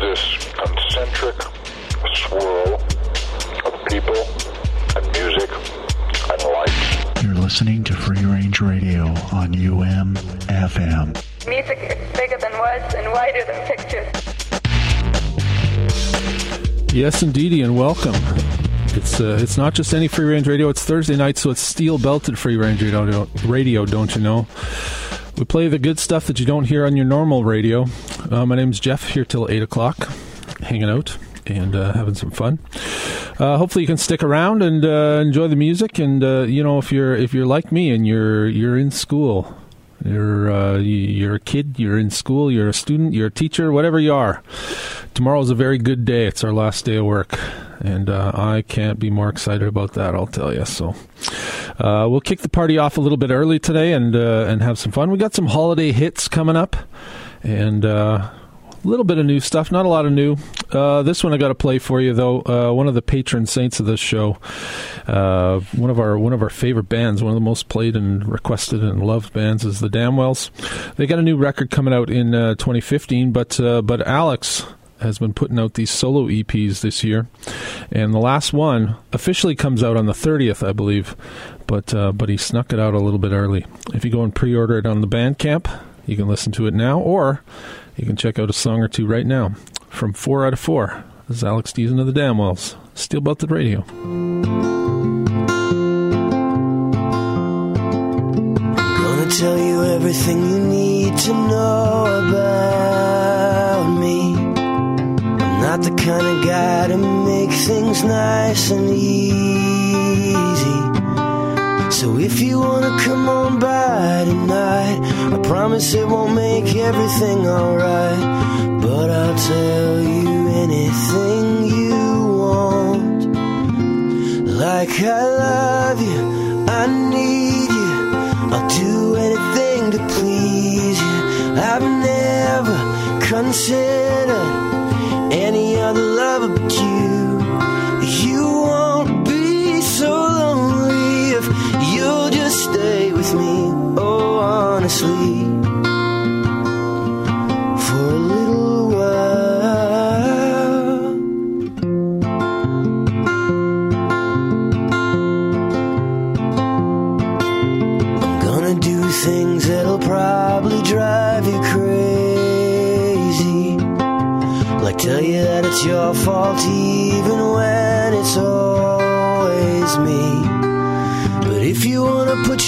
this concentric swirl of people and music and lights. You're listening to Free Range Radio on UMFM. Music is bigger than words and wider than pictures. Yes, indeedy, and welcome. It's uh, it's not just any free range radio. It's Thursday night, so it's steel belted free range radio. Radio, don't you know? We play the good stuff that you don't hear on your normal radio. Uh, my name's Jeff, here till 8 o'clock, hanging out and uh, having some fun. Uh, hopefully, you can stick around and uh, enjoy the music. And uh, you know, if you're if you're like me and you're you're in school, you're uh, you're a kid, you're in school, you're a student, you're a teacher, whatever you are. Tomorrow's a very good day. It's our last day of work, and uh, I can't be more excited about that. I'll tell you. So. We'll kick the party off a little bit early today and and have some fun. We got some holiday hits coming up, and uh, a little bit of new stuff. Not a lot of new. Uh, this one I got to play for you though. Uh, one of the patron saints of this show, one of our one of our favorite bands, one of the most played and requested and loved bands is the Damnwells. They got a new record coming out in 2015, but but Alex has been putting out these solo EPs this year, and the last one officially comes out on the 30th, I believe but uh, but he snuck it out a little bit early. If you go and pre-order it on the Bandcamp, you can listen to it now, or you can check out a song or two right now. From four out of four, this is Alex Dezen of the Damnwells, Steel Belted Radio. Gonna tell you everything you need to know about me. I'm not the kind of guy to make things nice and easy. So if you wanna come on by tonight, I promise it won't make everything alright. But I'll tell you anything you want. Like I love you, I need you. I'll do anything to please you. I've never considered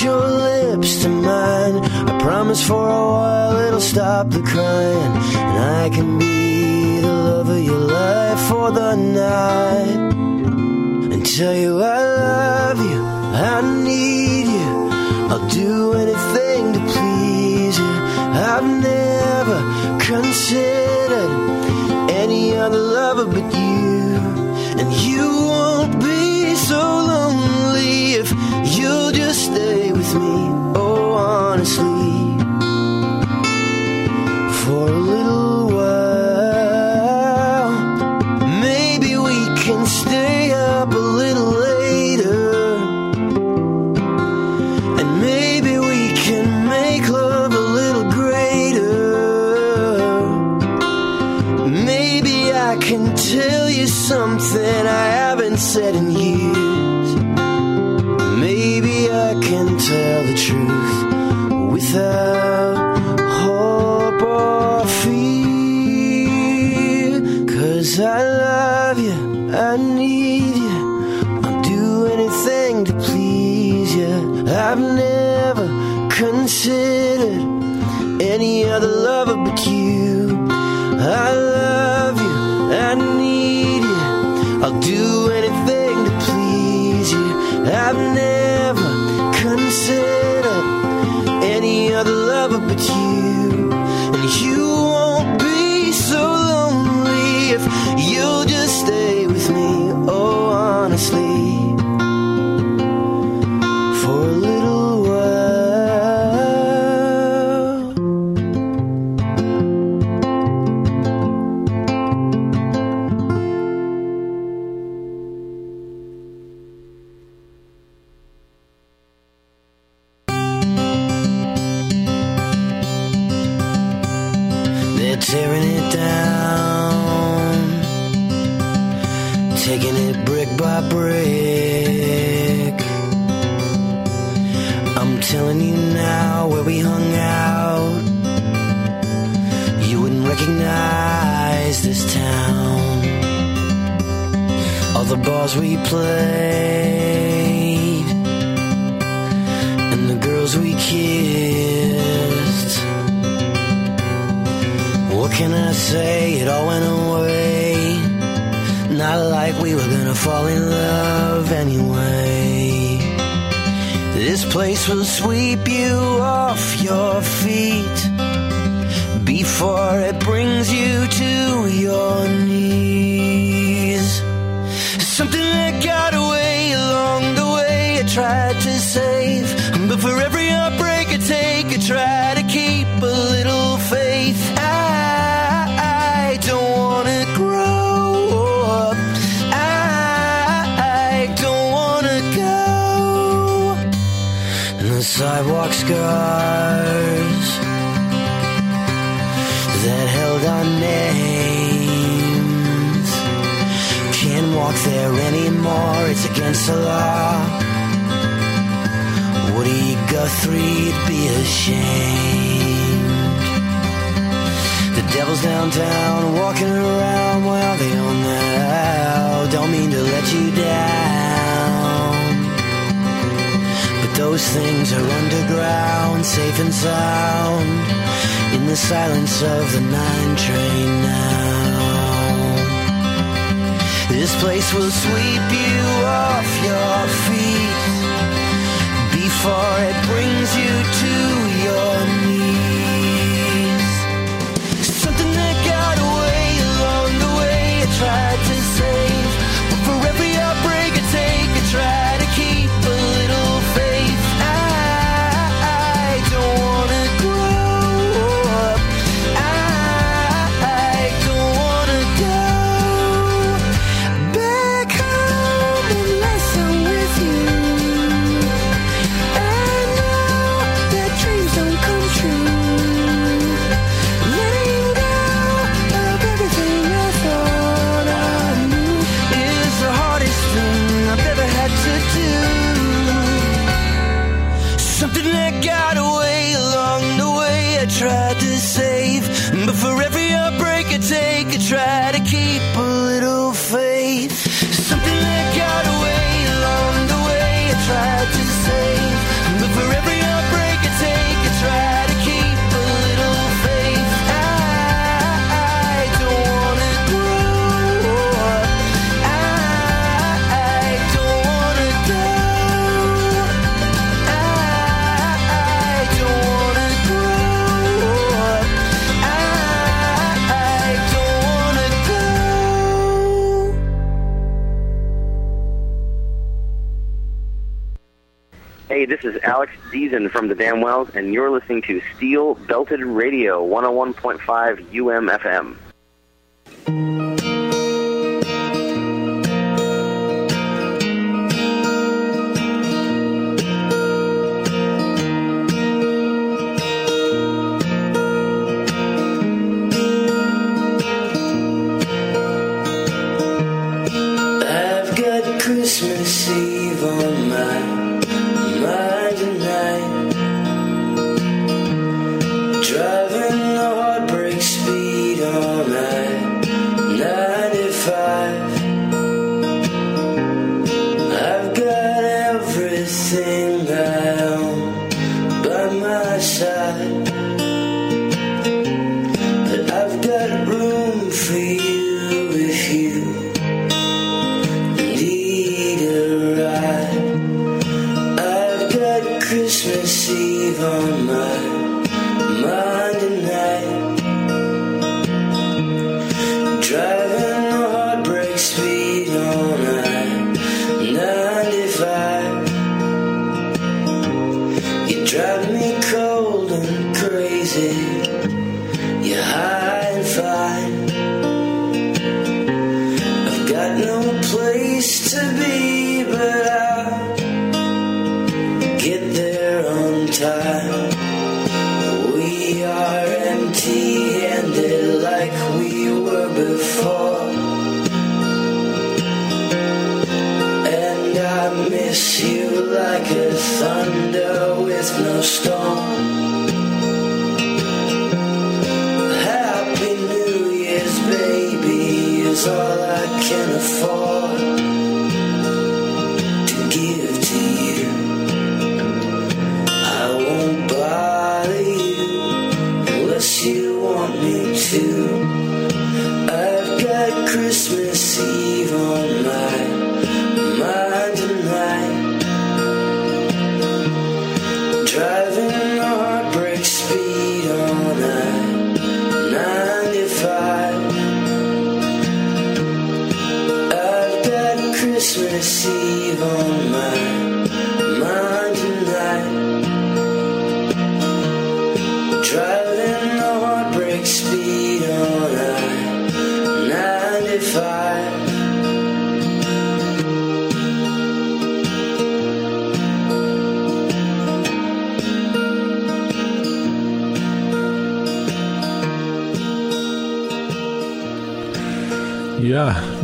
your lips to mine, I promise for a while it'll stop the crying. And I can be the love of your life for the night. And tell you I love you, I need you. I'll do anything to please you. I've never considered any other lover but you. And you won't be so lonely if you'll just stay me. I need you. I'll do anything to please you. I've never considered any other lover but you. I love you, I need you. I'll do anything to please you. I've never it's against the law. Woody Guthrie'd be ashamed. The devil's downtown, walking around while they own the hell. Don't mean to let you down. But those things are underground, safe and sound, in the silence of the nine train now. This place will sweep you off your feet before it brings you to your knees. Dezen from the damn Wells, and you're listening to Steel Belted Radio 101.5 UMFM.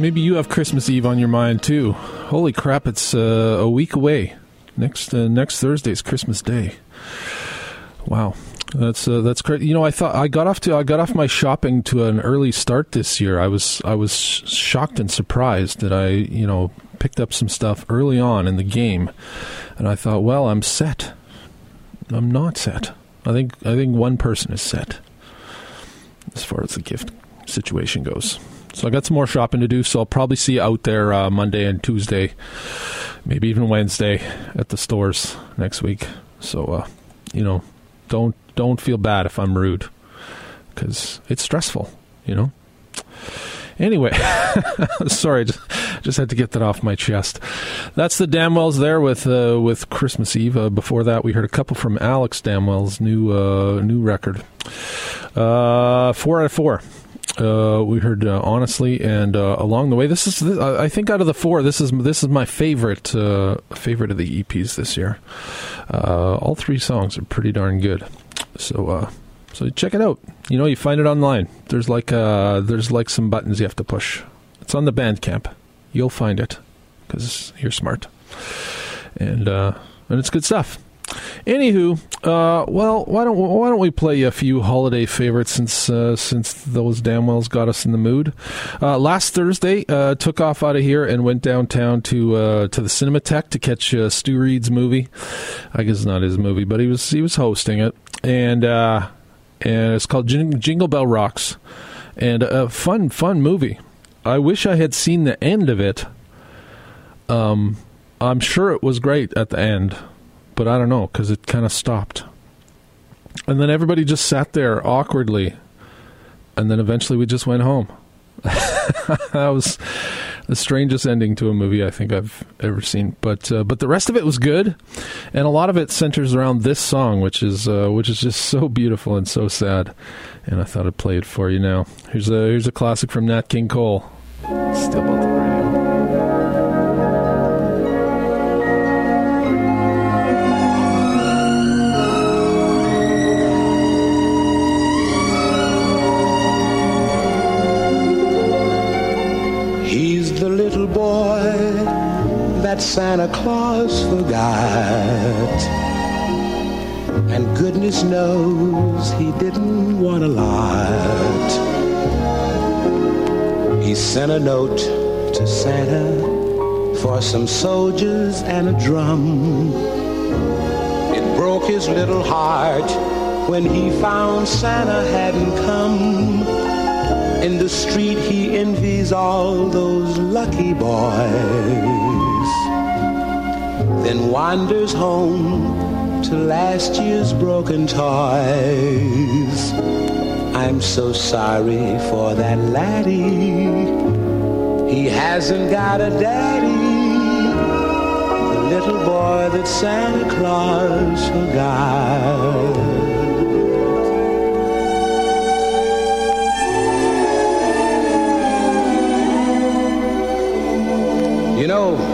Maybe you have Christmas Eve on your mind too. Holy crap! It's uh, a week away. Next uh, next Thursday is Christmas Day. Wow, that's uh, that's great. You know, I thought I got off to I got off my shopping to an early start this year. I was I was shocked and surprised that I you know picked up some stuff early on in the game, and I thought, well, I'm set. I'm not set. I think I think one person is set as far as the gift situation goes. So I got some more shopping to do. So I'll probably see you out there uh, Monday and Tuesday, maybe even Wednesday at the stores next week. So uh, you know, don't don't feel bad if I'm rude because it's stressful. You know. Anyway, sorry, just, just had to get that off my chest. That's the Damnwells there with uh, with Christmas Eve. Uh, before that, we heard a couple from Alex Damwell's new uh, new record. Uh, four out of four. Uh, we heard uh, honestly, and uh, along the way, this is this, I think out of the four, this is this is my favorite uh, favorite of the EPs this year. Uh, all three songs are pretty darn good. So uh, so check it out. You know, you find it online. There's like there's like some buttons you have to push. It's on the Bandcamp. You'll find it because you're smart, and and it's good stuff. Anywho, uh, well, why don't why don't we play a few holiday favorites since uh, since those Damnwells got us in the mood. Uh, last Thursday, uh, took off out of here and went downtown to uh, to the Cinematheque to catch uh, Stu Reed's movie. I guess it's not his movie, but he was he was hosting it, and and it's called Jing- Jingle Bell Rocks, and a fun fun movie. I wish I had seen the end of it. Um, I'm sure it was great at the end but I don't know because it kind of stopped. And then everybody just sat there awkwardly, and then eventually we just went home. that was the strangest ending to a movie I think I've ever seen. But uh, but the rest of it was good, and a lot of it centers around this song, which is uh, which is just so beautiful and so sad. And I thought I'd play it for you now. Here's a here's a classic from Nat King Cole. Still that Santa Claus forgot. And goodness knows he didn't want a lot. He sent a note to Santa for some soldiers and a drum. It broke his little heart when he found Santa hadn't come. In the street he envies all those lucky boys. Then wanders home to last year's broken toys. I'm so sorry for that laddie. He hasn't got a daddy. The little boy that Santa Claus forgot. You know,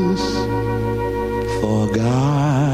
forgot.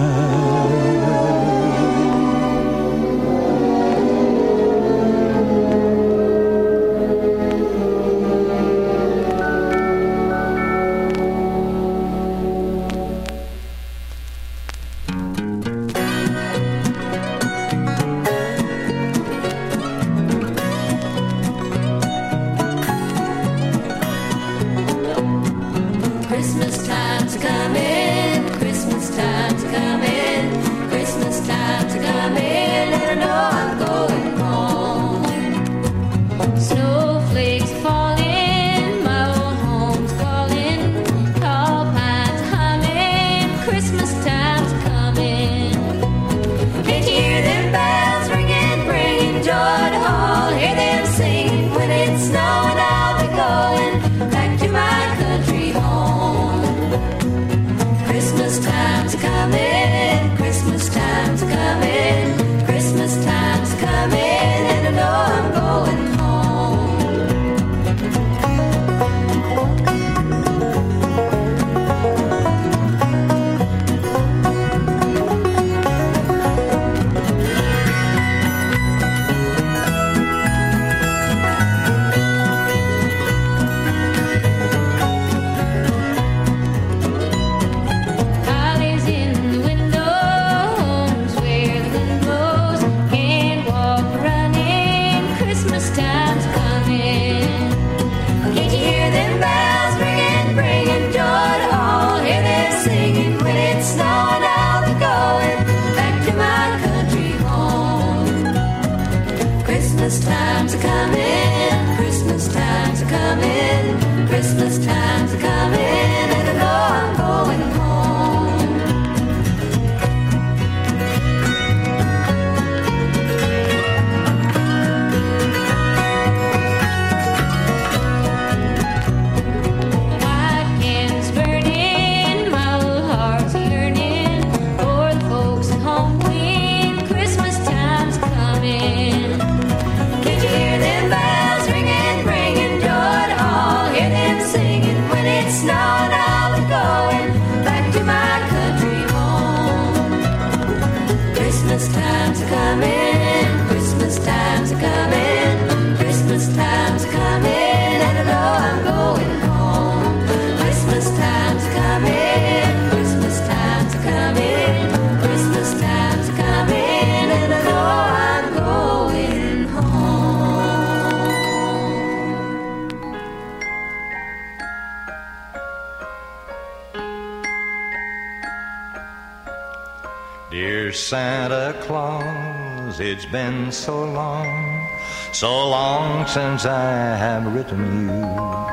Since I have written you.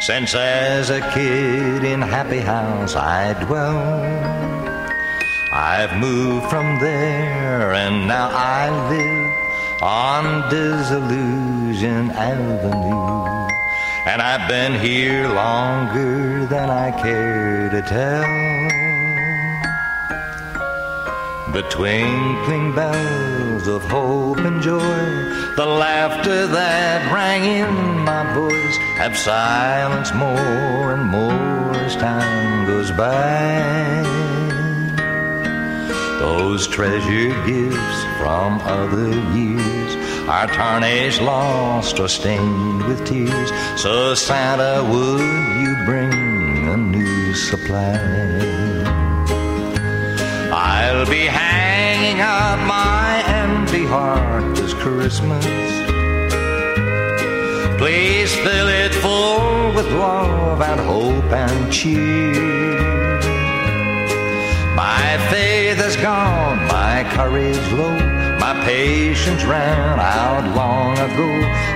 Since as a kid in Happy House I dwell. I've moved from there and now I live on Disillusion Avenue. And I've been here longer than I care to tell. The twinkling bells of hope and joy, the laughter that rang in my voice, have silenced more and more as time goes by. Those treasured gifts from other years are tarnished, lost, or stained with tears. So, Santa, would you bring a new supply? I'll be hanging up my empty heart this Christmas. Please fill it full with love and hope and cheer. My faith is gone, my courage low, my patience ran out long ago.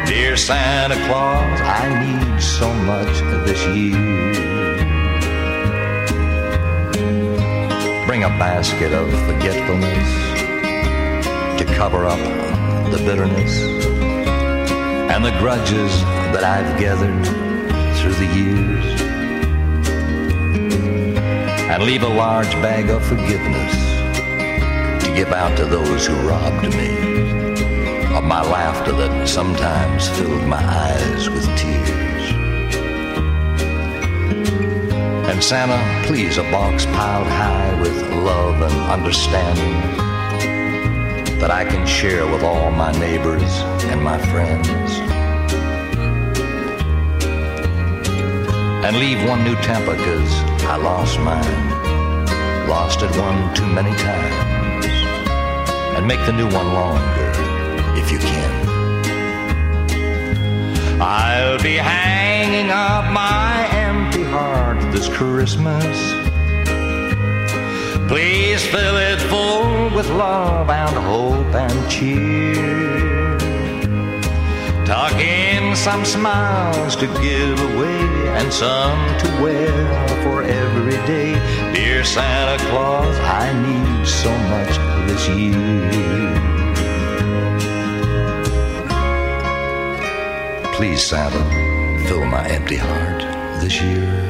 Dear Santa Claus, I need so much this year. bring a basket of forgetfulness cover up the bitterness and the grudges that I've gathered through the years and leave a large bag of forgiveness to give out to those who robbed me of my laughter that sometimes filled my eyes with tears. And Santa, please, a box piled high with love and understanding that I can share with all my neighbors and my friends. And leave one new temper cause I lost mine. Lost it one too many times. And make the new one longer if you can. I'll be hanging up my empty heart this Christmas. Please fill it full with love and hope and cheer. Tuck in some smiles to give away and some to wear for every day. Dear Santa Claus, I need so much this year. Please, Santa, fill my empty heart this year.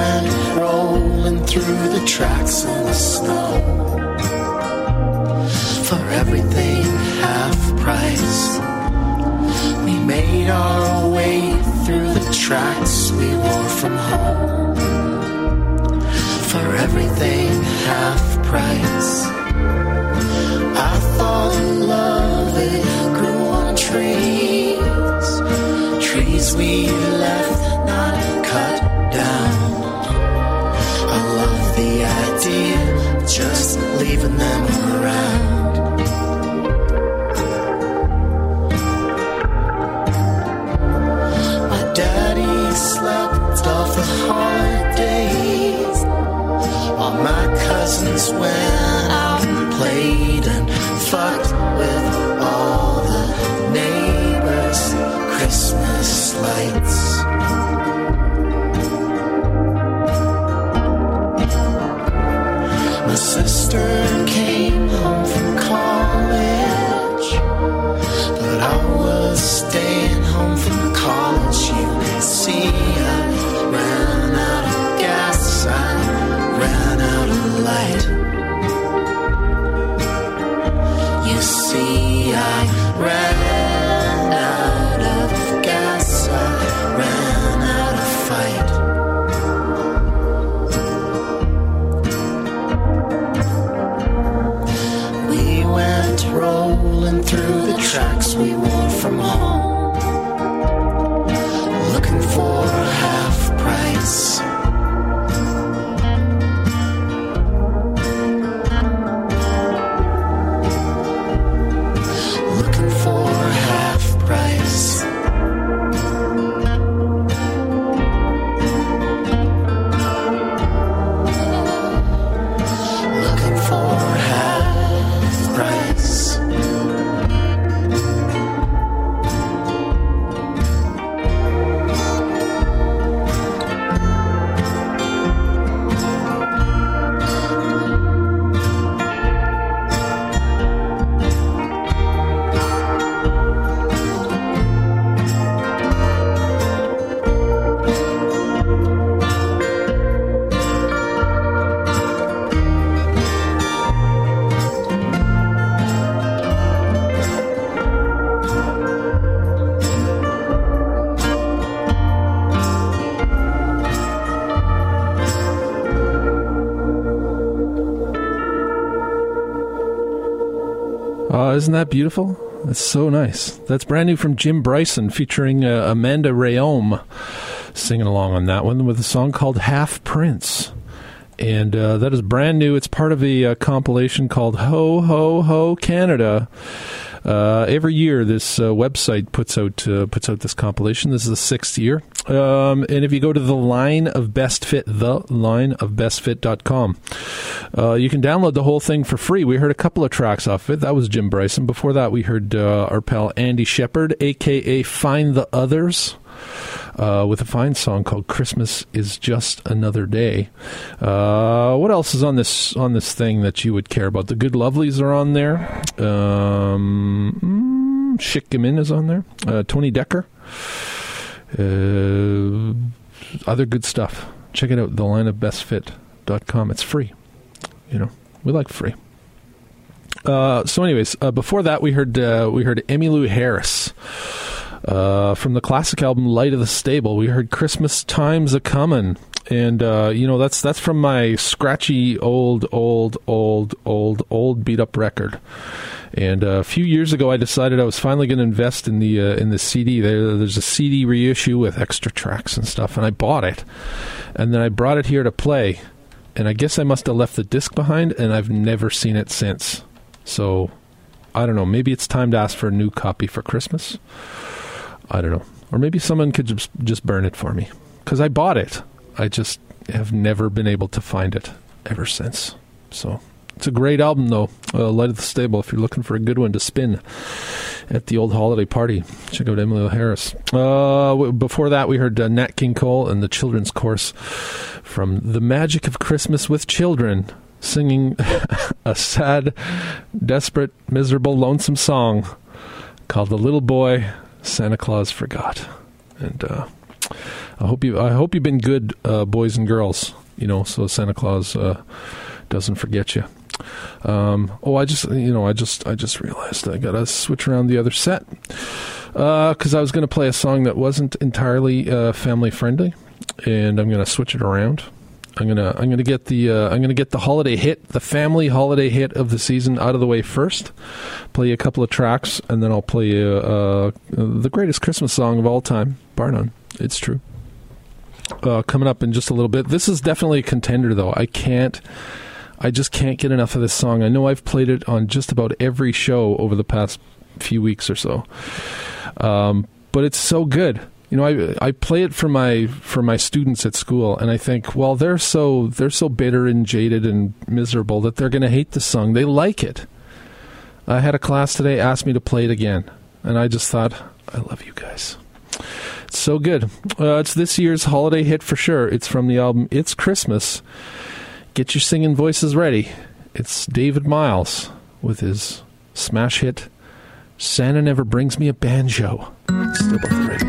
Went rolling through the tracks in the snow. For everything half price. We made our way through the tracks we wore from home. For everything half price. I thought love it grew on trees. Trees we left leaving them around. My daddy slept off the holidays while my cousins went out and played and fucked with all the neighbors' Christmas lights. My isn't that beautiful? That's so nice. That's brand new from Jim Bryson featuring uh, Amanda Rheaume singing along on that one with a song called Half Price. And uh, that is brand new. It's part of a uh, compilation called Ho Ho Ho Canada. Uh, every year, this uh, website puts out uh, puts out this compilation. This is the sixth year. Um, and if you go to the line of best fit, the line of bestfit.com, uh, you can download the whole thing for free. We heard a couple of tracks off of it. That was Jim Bryson. Before that, we heard uh, our pal Andy Shepard, aka Find the Others. Uh, with a fine song called "Christmas Is Just Another Day." Uh, what else is on this on this thing that you would care about? The Good Lovelies are on there. Um, mm, is on there. Uh, Tony Dekker. Uh, other good stuff. Check it out. The line of bestfit.com. It's free. You know, we like free. Uh, so, anyways, uh, before that, we heard uh, we heard Emmylou Harris uh, from the classic album "Light of the Stable." We heard "Christmas Time's a Comin'," and uh, you know that's that's from my scratchy old, old, old, old, old beat up record. And uh, a few years ago, I decided I was finally going to invest in the uh, in the CD. There, there's a CD reissue with extra tracks and stuff, and I bought it. And then I brought it here to play and I guess I must have left the disc behind, and I've never seen it since. So I don't know. Maybe it's time to ask for a new copy for Christmas. I don't know, or maybe someone could just just burn it for me because I bought it. I just have never been able to find it ever since. So it's a great album, though. Uh, Light of the Stable. If you're looking for a good one to spin at the old holiday party, check out Emily Harris. Uh, w- before that, we heard uh, Nat King Cole and the Children's Chorus from The Magic of Christmas with Children, singing a sad, desperate, miserable, lonesome song called "The Little Boy Santa Claus Forgot." And uh, I hope you, I hope you've been good, uh, boys and girls. You know, so Santa Claus uh, doesn't forget you. Um, oh, I just, you know, I just, I just realized I gotta switch around the other set because I was to play a song that wasn't entirely uh, family friendly, and I'm to switch it around. I'm gonna, I'm gonna get the, uh, I'm gonna get the holiday hit, the family holiday hit of the season out of the way first. Play a couple of tracks, and then I'll play you uh, the greatest Christmas song of all time, bar none. It's true. Uh, coming up in just a little bit. This is definitely a contender, though. I can't. I just can't get enough of this song. I know I've played it on just about every show over the past few weeks or so, um, but it's so good. You know, I I play it for my for my students at school, and I think, well, they're so they're so bitter and jaded and miserable that they're going to hate the song. They like it. I had a class today asked me to play it again, and I just thought, I love you guys. It's so good. Uh, it's this year's holiday hit for sure. It's from the album It's Christmas. Get your singing voices ready. It's David Miles with his smash hit Santa Never Brings Me a Banjo. Steel Belted Radio.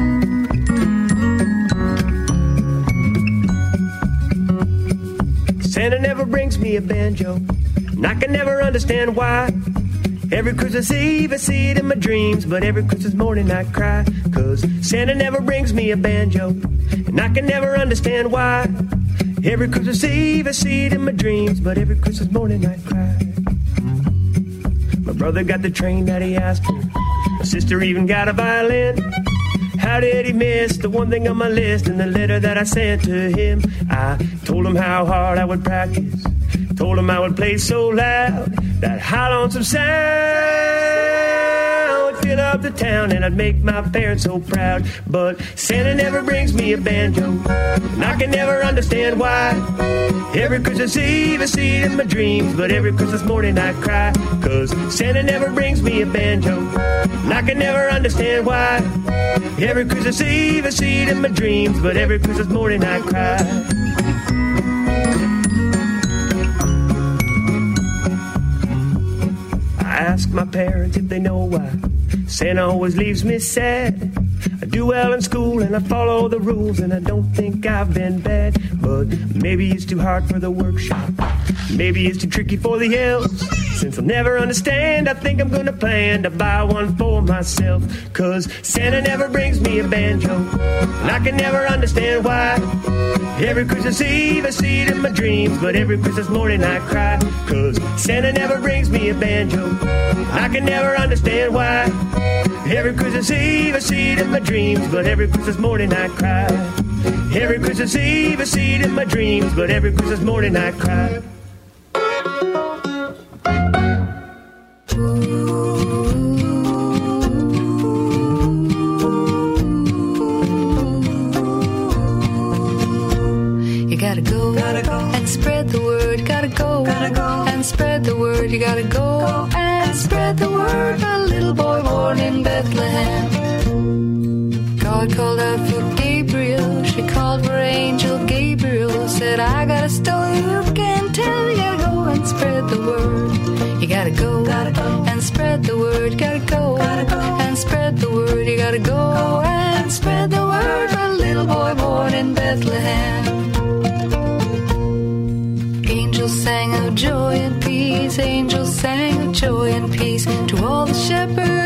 Santa never brings me a banjo, and I can never understand why. Every Christmas Eve I see it in my dreams, but every Christmas morning I cry. Cause Santa never brings me a banjo, and I can never understand why. Every Christmas Eve I see it in my dreams, but every Christmas morning I cry. Brother got the train that he asked for, sister even got a violin. How did he miss the one thing on my list in the letter that I sent to him? I told him how hard I would practice. Told him I would play so loud that high lonesome sound fill up the town and I'd make my parents so proud. But Santa never brings me a banjo, and I can never understand why. Every Christmas Eve I see it in my dreams, but every Christmas morning I cry. Cause Santa never brings me a banjo, and I can never understand why. Every Christmas Eve I see it in my dreams, but every Christmas morning I cry. Ask my parents if they know why Santa always leaves me sad. I do well in school and I follow the rules, and I don't think I've been bad. But maybe it's too hard for the workshop. Maybe it's too tricky for the elves. Since I'll never understand, I think I'm gonna plan to buy one for myself. Cause Santa never brings me a banjo, and I can never understand why. Every Christmas Eve I see it in my dreams, but every Christmas morning I cry. Cause Santa never brings me a banjo, I can never understand why. Every Christmas Eve I see it in my dreams, but every Christmas morning I cry. Every Christmas Eve I see it in my dreams, but every Christmas morning I cry. Bethlehem. God called out for Gabriel. She called for Angel Gabriel. Said, I got a story you can tell. You gotta go and spread the word. You gotta go, gotta go and spread the word. Gotta go, gotta go and spread the word. You gotta go and spread the word. A little boy born in Bethlehem. Angels sang of joy and peace. Angels sang of joy and peace to all the shepherds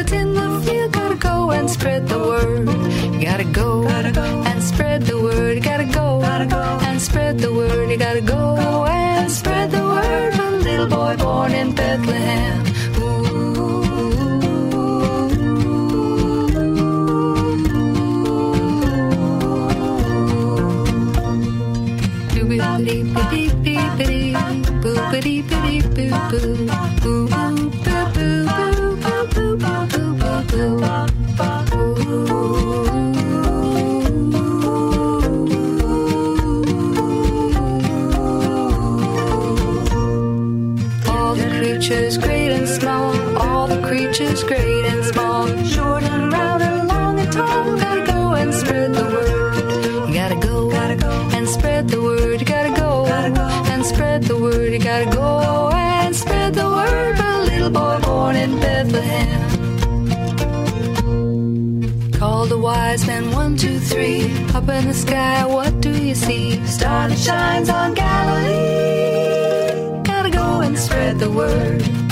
spread the word. You gotta go, gotta go and spread the word. You gotta go, gotta go and spread the word. You gotta go and spread the word. A little boy born in Bethlehem. Creatures great and small, short and round and long and tall, gotta go and spread the word. You gotta go, gotta go and spread the word. You gotta go, gotta go and spread the word. You gotta go and spread the word. A little boy born in Bethlehem called the wise men one, two, three. Up in the sky, what do you see? Star that shines on Galilee. Gotta go and spread the word.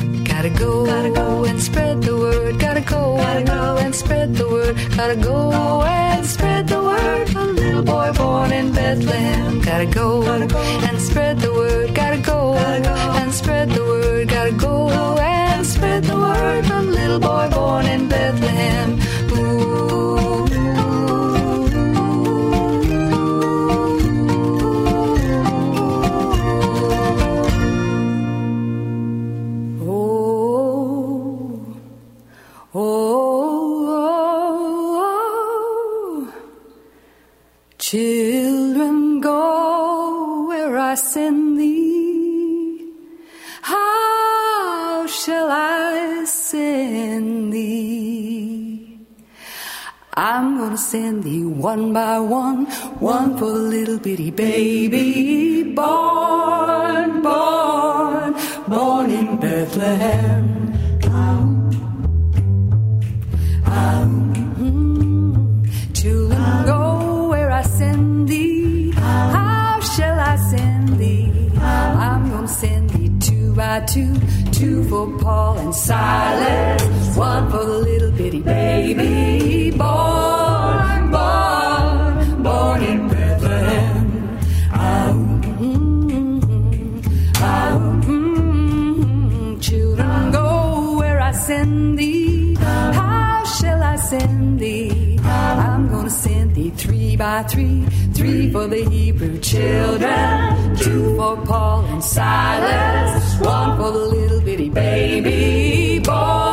Gotta go, gotta go and spread the word. Gotta go, gotta go and spread the word. Gotta go and spread the word. A little boy born in Bethlehem. Gotta go, gotta go and spread the word. Gotta go, gotta go and spread the word. Gotta go and spread the word. A little boy born in Bethlehem. Ooh. Send thee one by one, one for the little bitty baby born, born, born in Bethlehem. Hmm. Children, go where I send thee. How shall I send thee? I'm gonna send thee two by two, two for Paul and Silas, one for the little bitty baby born, send thee? I'm gonna send thee three by three, three for the Hebrew children, two for Paul and Silas, one for the little bitty baby born,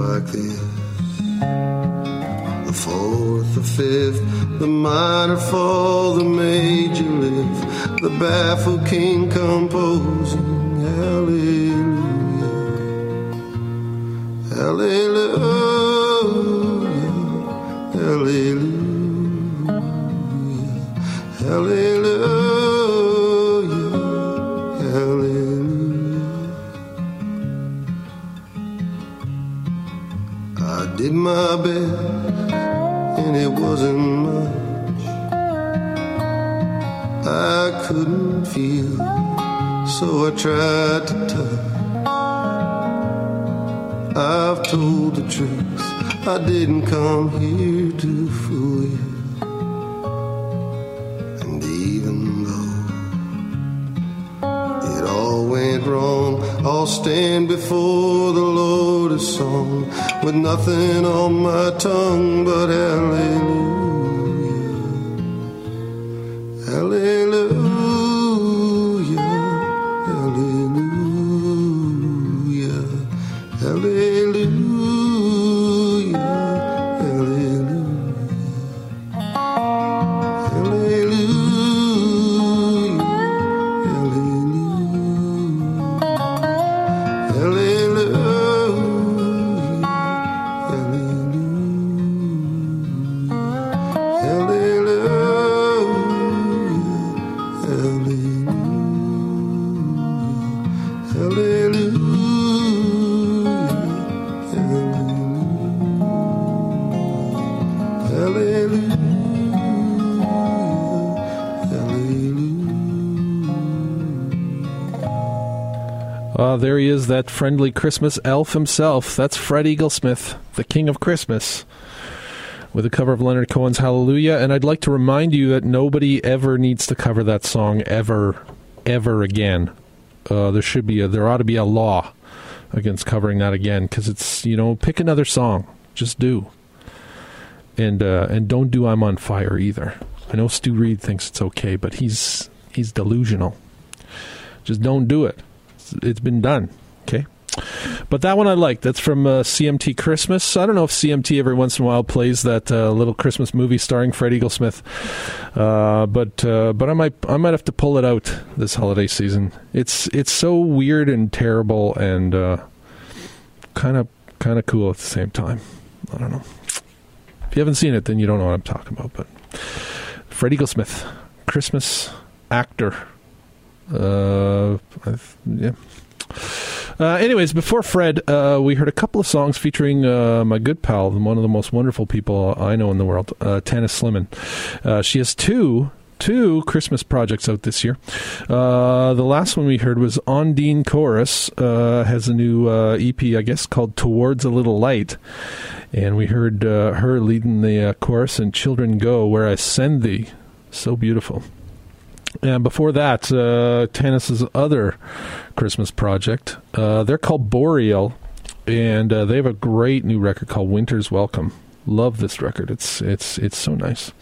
like this. The fourth, the fifth, the minor fall, the major lift, the baffled king composing. Hallelujah, hallelujah, hallelujah, hallelujah, couldn't feel, so I tried to touch. I've told the truth. I didn't come here to fool you. And even though it all went wrong, I'll stand before the Lord of song with nothing on my tongue but hallelujah. Uh, there he is, that friendly Christmas elf himself. That's Fred Eaglesmith, the King of Christmas, with a cover of Leonard Cohen's Hallelujah. And I'd like to remind you that nobody ever needs to cover that song ever, ever again. Uh, there should be a, there ought to be a law against covering that again because it's you know pick another song, just do. And uh, and don't do I'm on fire either. I know Stu Reed thinks it's okay, but he's he's delusional. Just don't do it it's been done. Okay. But that one I like. That's from uh, CMT Christmas. I don't know if CMT every once in a while plays that uh, little Christmas movie starring Fred Eaglesmith, uh, but uh, but I might I might have to pull it out this holiday season. It's it's so weird and terrible and kind of kind of cool at the same time. I don't know. If you haven't seen it, then you don't know what I'm talking about. But Fred Eaglesmith, Christmas actor. Uh, yeah. Uh, anyways, before Fred, uh, we heard a couple of songs featuring uh, my good pal, one of the most wonderful people I know in the world, uh, Slimmon. Uh, she has two two Christmas projects out this year. Uh, the last one we heard was Ondine Chorus uh, has a new uh, EP, I guess, called Towards a Little Light, and we heard uh, her leading the uh, chorus in "Children Go Where I Send Thee." So beautiful. And before that, uh, Tannis's other Christmas project, uh, they're called Boreal, and uh, they have a great new record called Winter's Welcome. Love this record. It's it's it's so nice.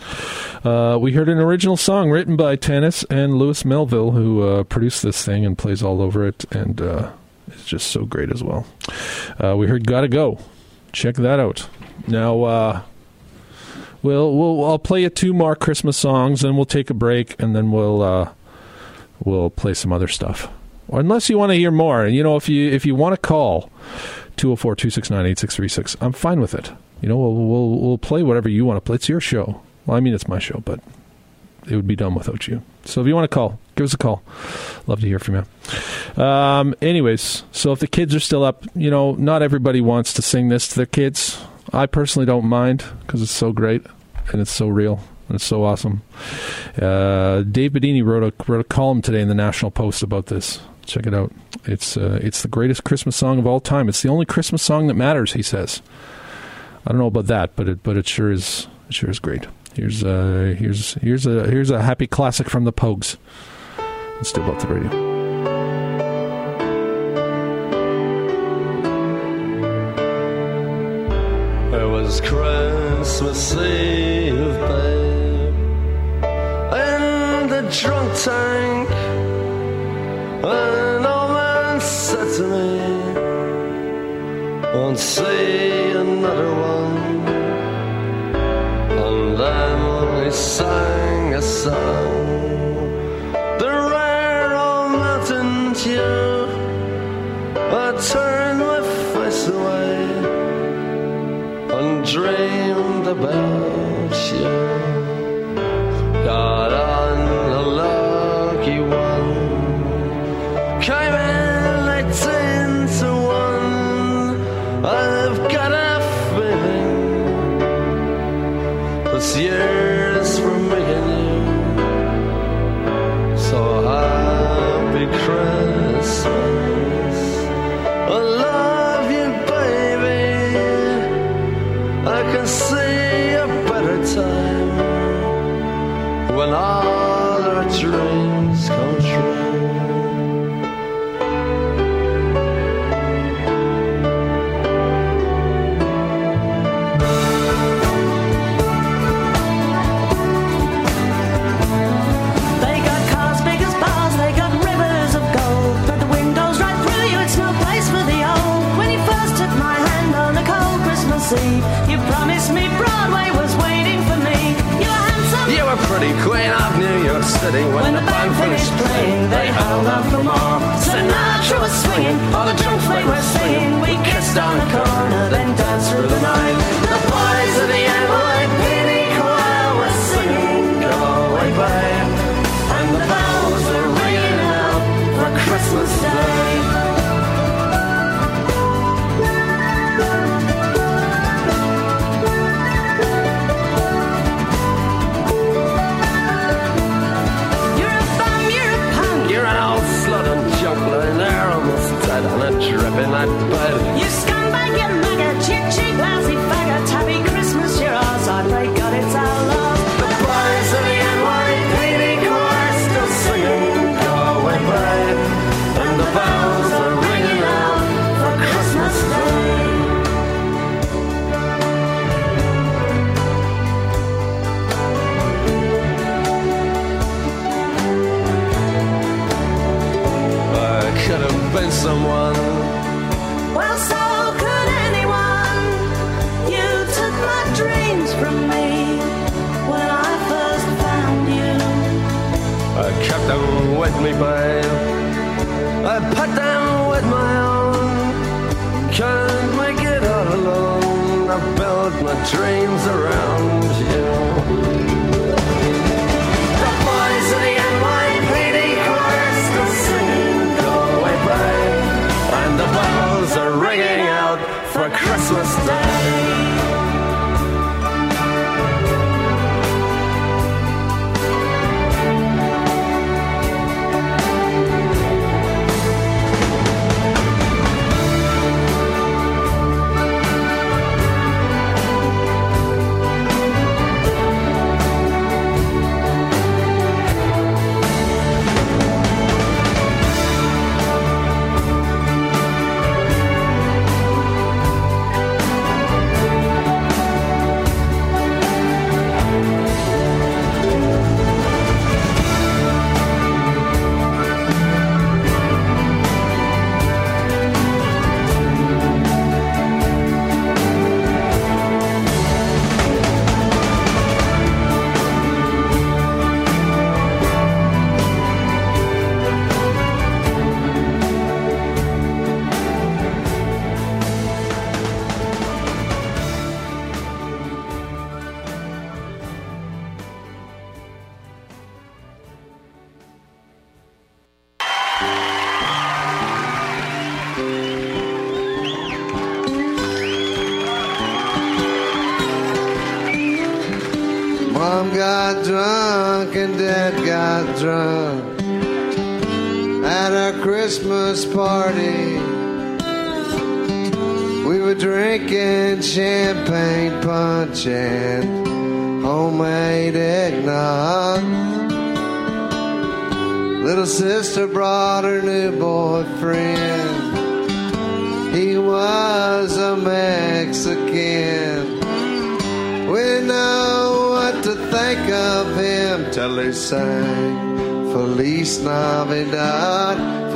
Uh, we heard an original song written by Tanis and Lewis Melville, who uh, produced this thing and plays all over it, and uh, it's just so great as well. Uh, we heard "Gotta Go." Check that out. Now, we'll we'll I'll play you two more Christmas songs, and we'll take a break, and then we'll uh, we'll play some other stuff. Or unless you want to hear more, you know, if you if you want to call 204-269-8636, I'm fine with it. You know, we'll we'll we'll play whatever you want to play. It's your show. Well, I mean, it's my show, but it would be done without you. So if you want to call, give us a call. Love to hear from you. Um, anyways, so if the kids are still up, you know, not everybody wants to sing this to their kids. I personally don't mind because it's so great and it's so real and it's so awesome. Uh, Dave Bidini wrote a wrote a column today in the National Post about this. Check it out. It's uh, it's the greatest Christmas song of all time. It's the only Christmas song that matters. He says. I don't know about that, but it but it sure is it sure is great. Here's uh here's here's a here's a happy classic from the Pogues. It's Steel Belted Radio. Was Christmas Eve, babe, in the drunk tank. An old man said to me, "Won't see another one." And then he sang a song, the rare old mountain. I turned dreamed about you. Got on a lucky one. Came in eighteen to one. I've got a feeling this year.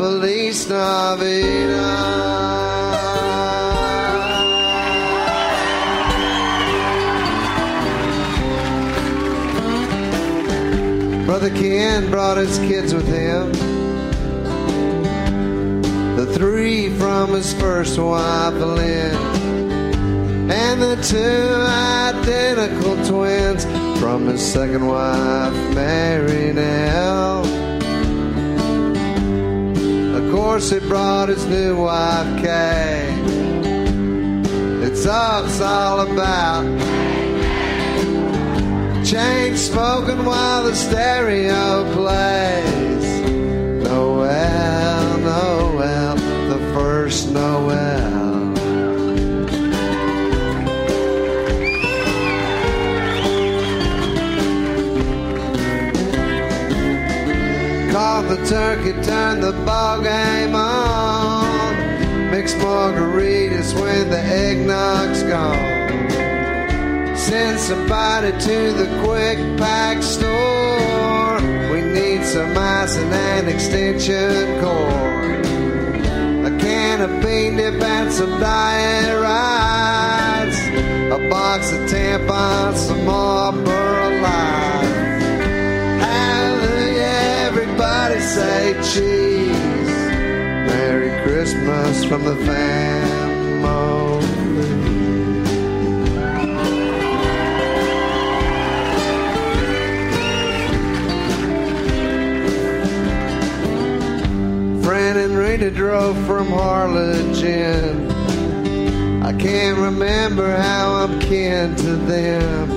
Feliz Navidad. Brother Ken brought his kids with him. The three from his first wife, Lynn, and the two identical twins from his second wife, Mary Nell course, he brought his new wife, Kay. It talks all about chain smoking while the stereo plays. Noel, Noel, the first Noel. The turkey, turned the ball game on. Mix margaritas when the eggnog's gone. Send somebody to the quick pack store. We need some ice and an extension cord. A can of bean dip and some Diet Rites. A box of tampons, some more. Say cheese. Merry Christmas from the family. Fran and Rita drove from Harlingen. I can't remember how I'm kin to them.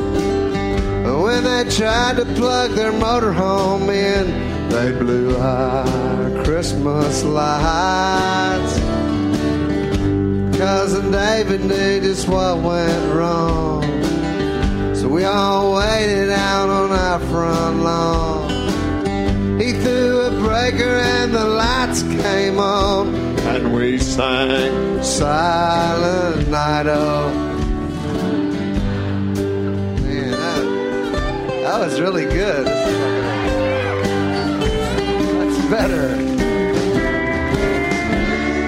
But when they tried to plug their motorhome in, they blew our Christmas lights. Cousin David knew just what went wrong. So we all waited out on our front lawn. He threw a breaker and the lights came on. And we sang Silent Night. Oh, man, that, that was really good. Better.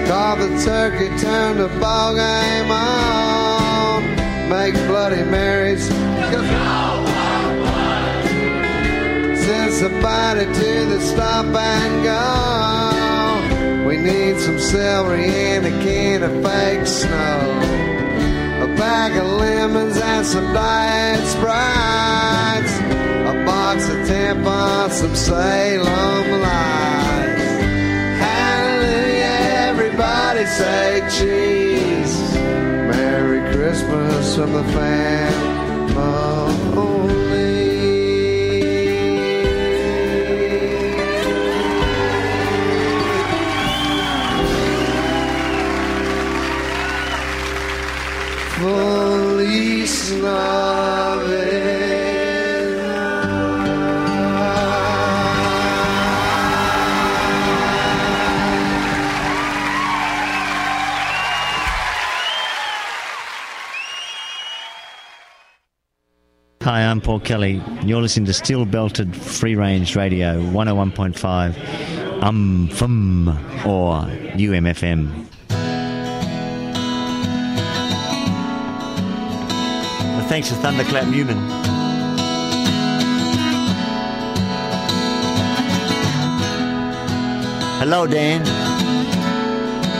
Call the turkey, turn the ball game on. Make Bloody Marys. Send somebody to the stop and go. We need some celery and a can of fake snow. A bag of lemons and some diet sprites. A box of tampons, some Salem lights. Say cheese. Merry Christmas from the family. Hi, I'm Paul Kelly. You're listening to Steel Belted Free Range Radio 101.5 Um Fum or UMFM. Thanks to Thunderclap Newman. Hello, Dan.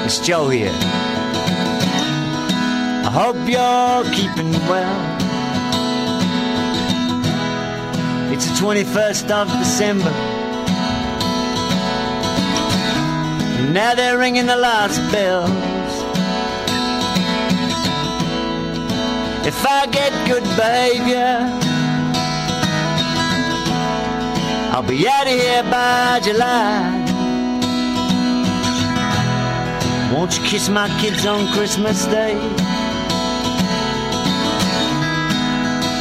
It's Joe here. I hope you're keeping well. It's the 21st of December. And now they're ringing the last bells. If I get good behavior, I'll be out of here by July. Won't you kiss my kids on Christmas Day?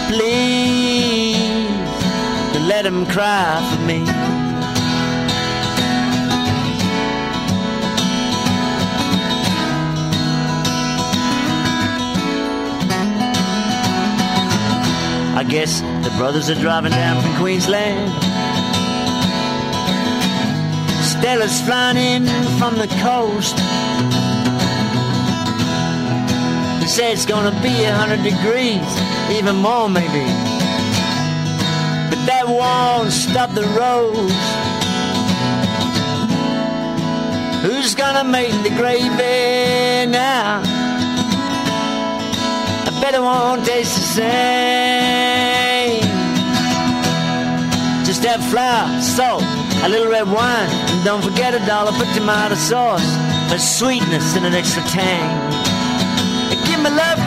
Please let him cry for me. I guess the brothers are driving down from Queensland. Stella's flying in from the coast. They say it's gonna be a hundred degrees, even more maybe won't stop the rose. Who's gonna make the gravy now? I bet it won't taste the same. Just add flour, salt, a little red wine, and don't forget a dollar for tomato sauce for sweetness and an extra tang. Give me love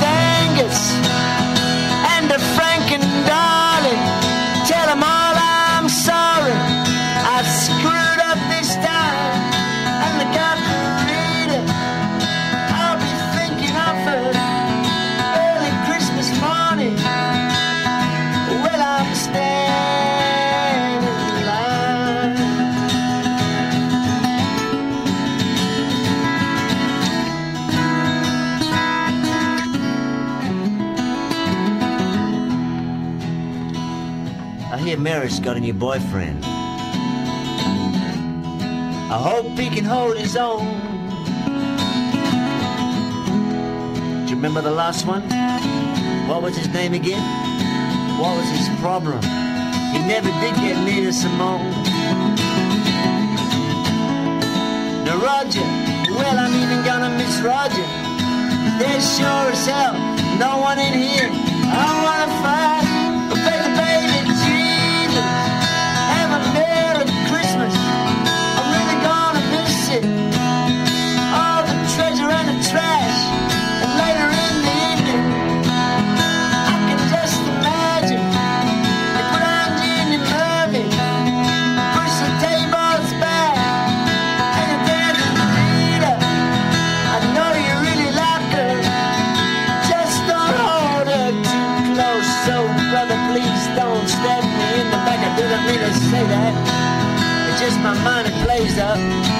I Mary's got a new boyfriend. I hope he can hold his own. Do you remember the last one? What was his name again? What was his problem? He never did get near Simone. Now Roger, well I'm even gonna miss Roger. There's sure as hell no one in here. I wanna fight, my it plays up.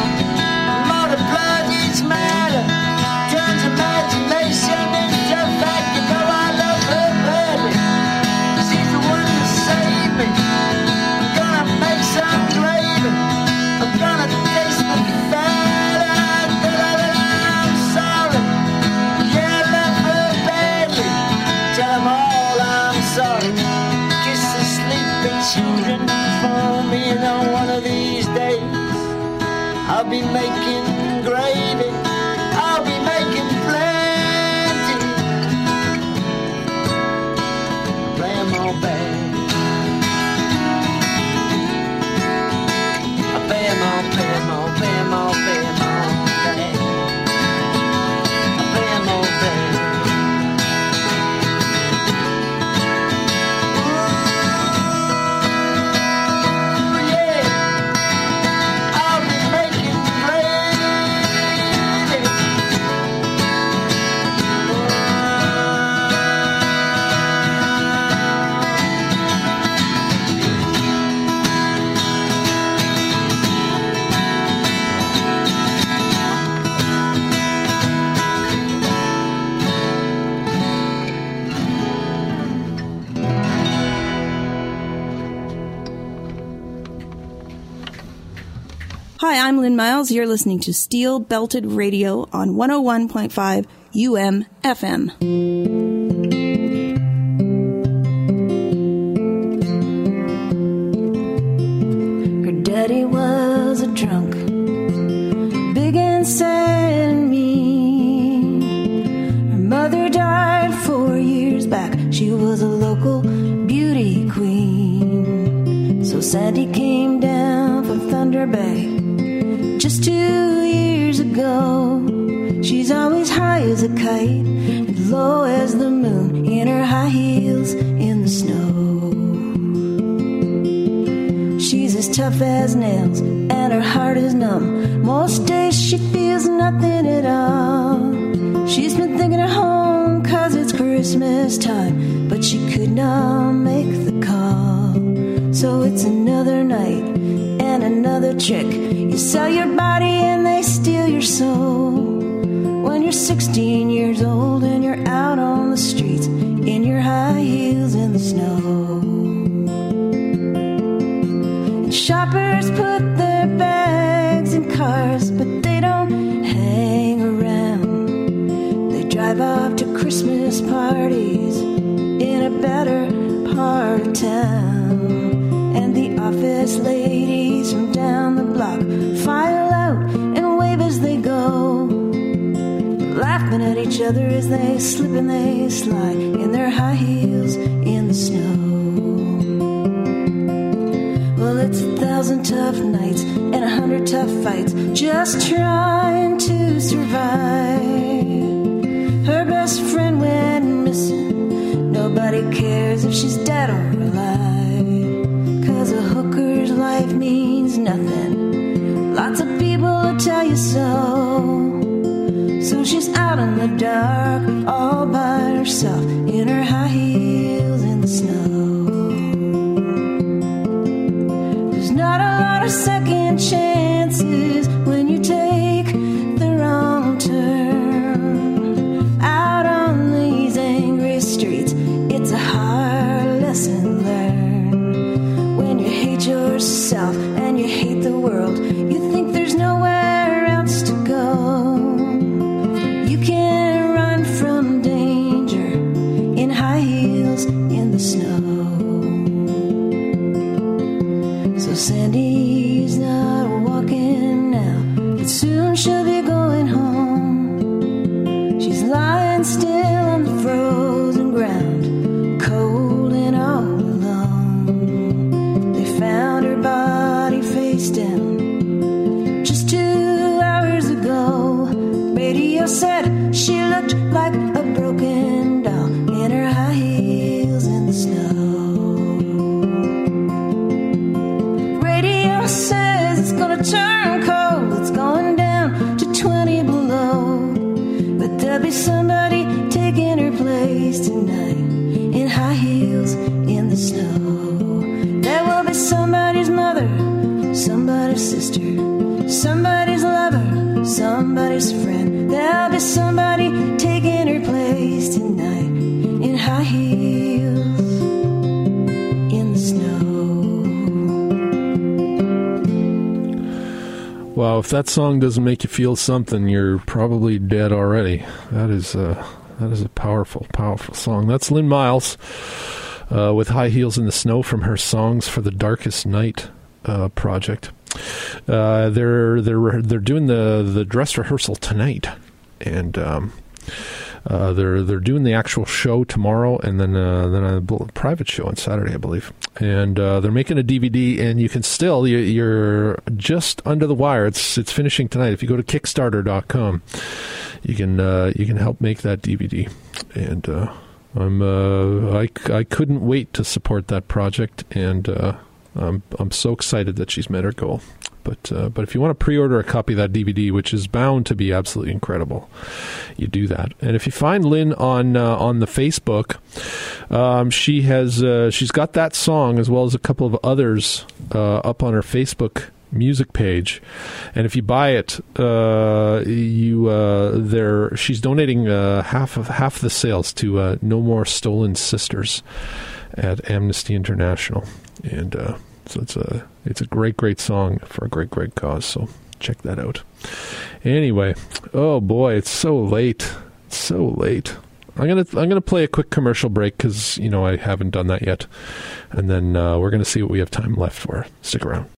Miles. You're listening to Steel Belted Radio on 101.5 UM FM. Kite and low as the moon in her high heels in the snow. She's as tough as nails and her heart is numb. Most days she feels nothing at all. She's been thinking of home cause it's Christmas time, but she could not make the call. So it's another night and another trick. You sell your body and they steal your soul. When you're 16 other as they slip and they slide in their high heels in the snow. Well, it's a thousand tough nights and a hundred tough fights just trying to survive. Her best friend went missing. Nobody cares if she's dead or alive. Cause a hooker's life means nothing. If that song doesn't make you feel something, you're probably dead already. That is uh, that is a powerful, powerful song. That's Lynn Miles uh, with High Heels in the Snow from her Songs for the Darkest Night uh, project. Uh, they're they're they're doing the the dress rehearsal tonight, and um, uh, they're they're doing the actual show tomorrow, and then uh, then a private show on Saturday, I believe. And uh, they're making a DVD, and you can still you, you're just under the wire. It's it's finishing tonight. If you go to Kickstarter.com, you can uh, you can help make that DVD, and uh, I'm uh, I I couldn't wait to support that project, and I'm I'm so excited that she's met her goal. But uh, but if you want to pre-order a copy of that DVD, which is bound to be absolutely incredible, you do that. And if you find Lynn on uh, on the Facebook, um, she has uh, she's got that song as well as a couple of others uh, up on her Facebook music page and if you buy it uh you uh there she's donating half of half the sales to no more stolen sisters at amnesty international and uh so it's a it's a great great song for a great great cause so check that out anyway oh boy it's so late it's so late I'm gonna I'm gonna play a quick commercial break because you know I haven't done that yet, and then uh, we're gonna see what we have time left for. Stick around.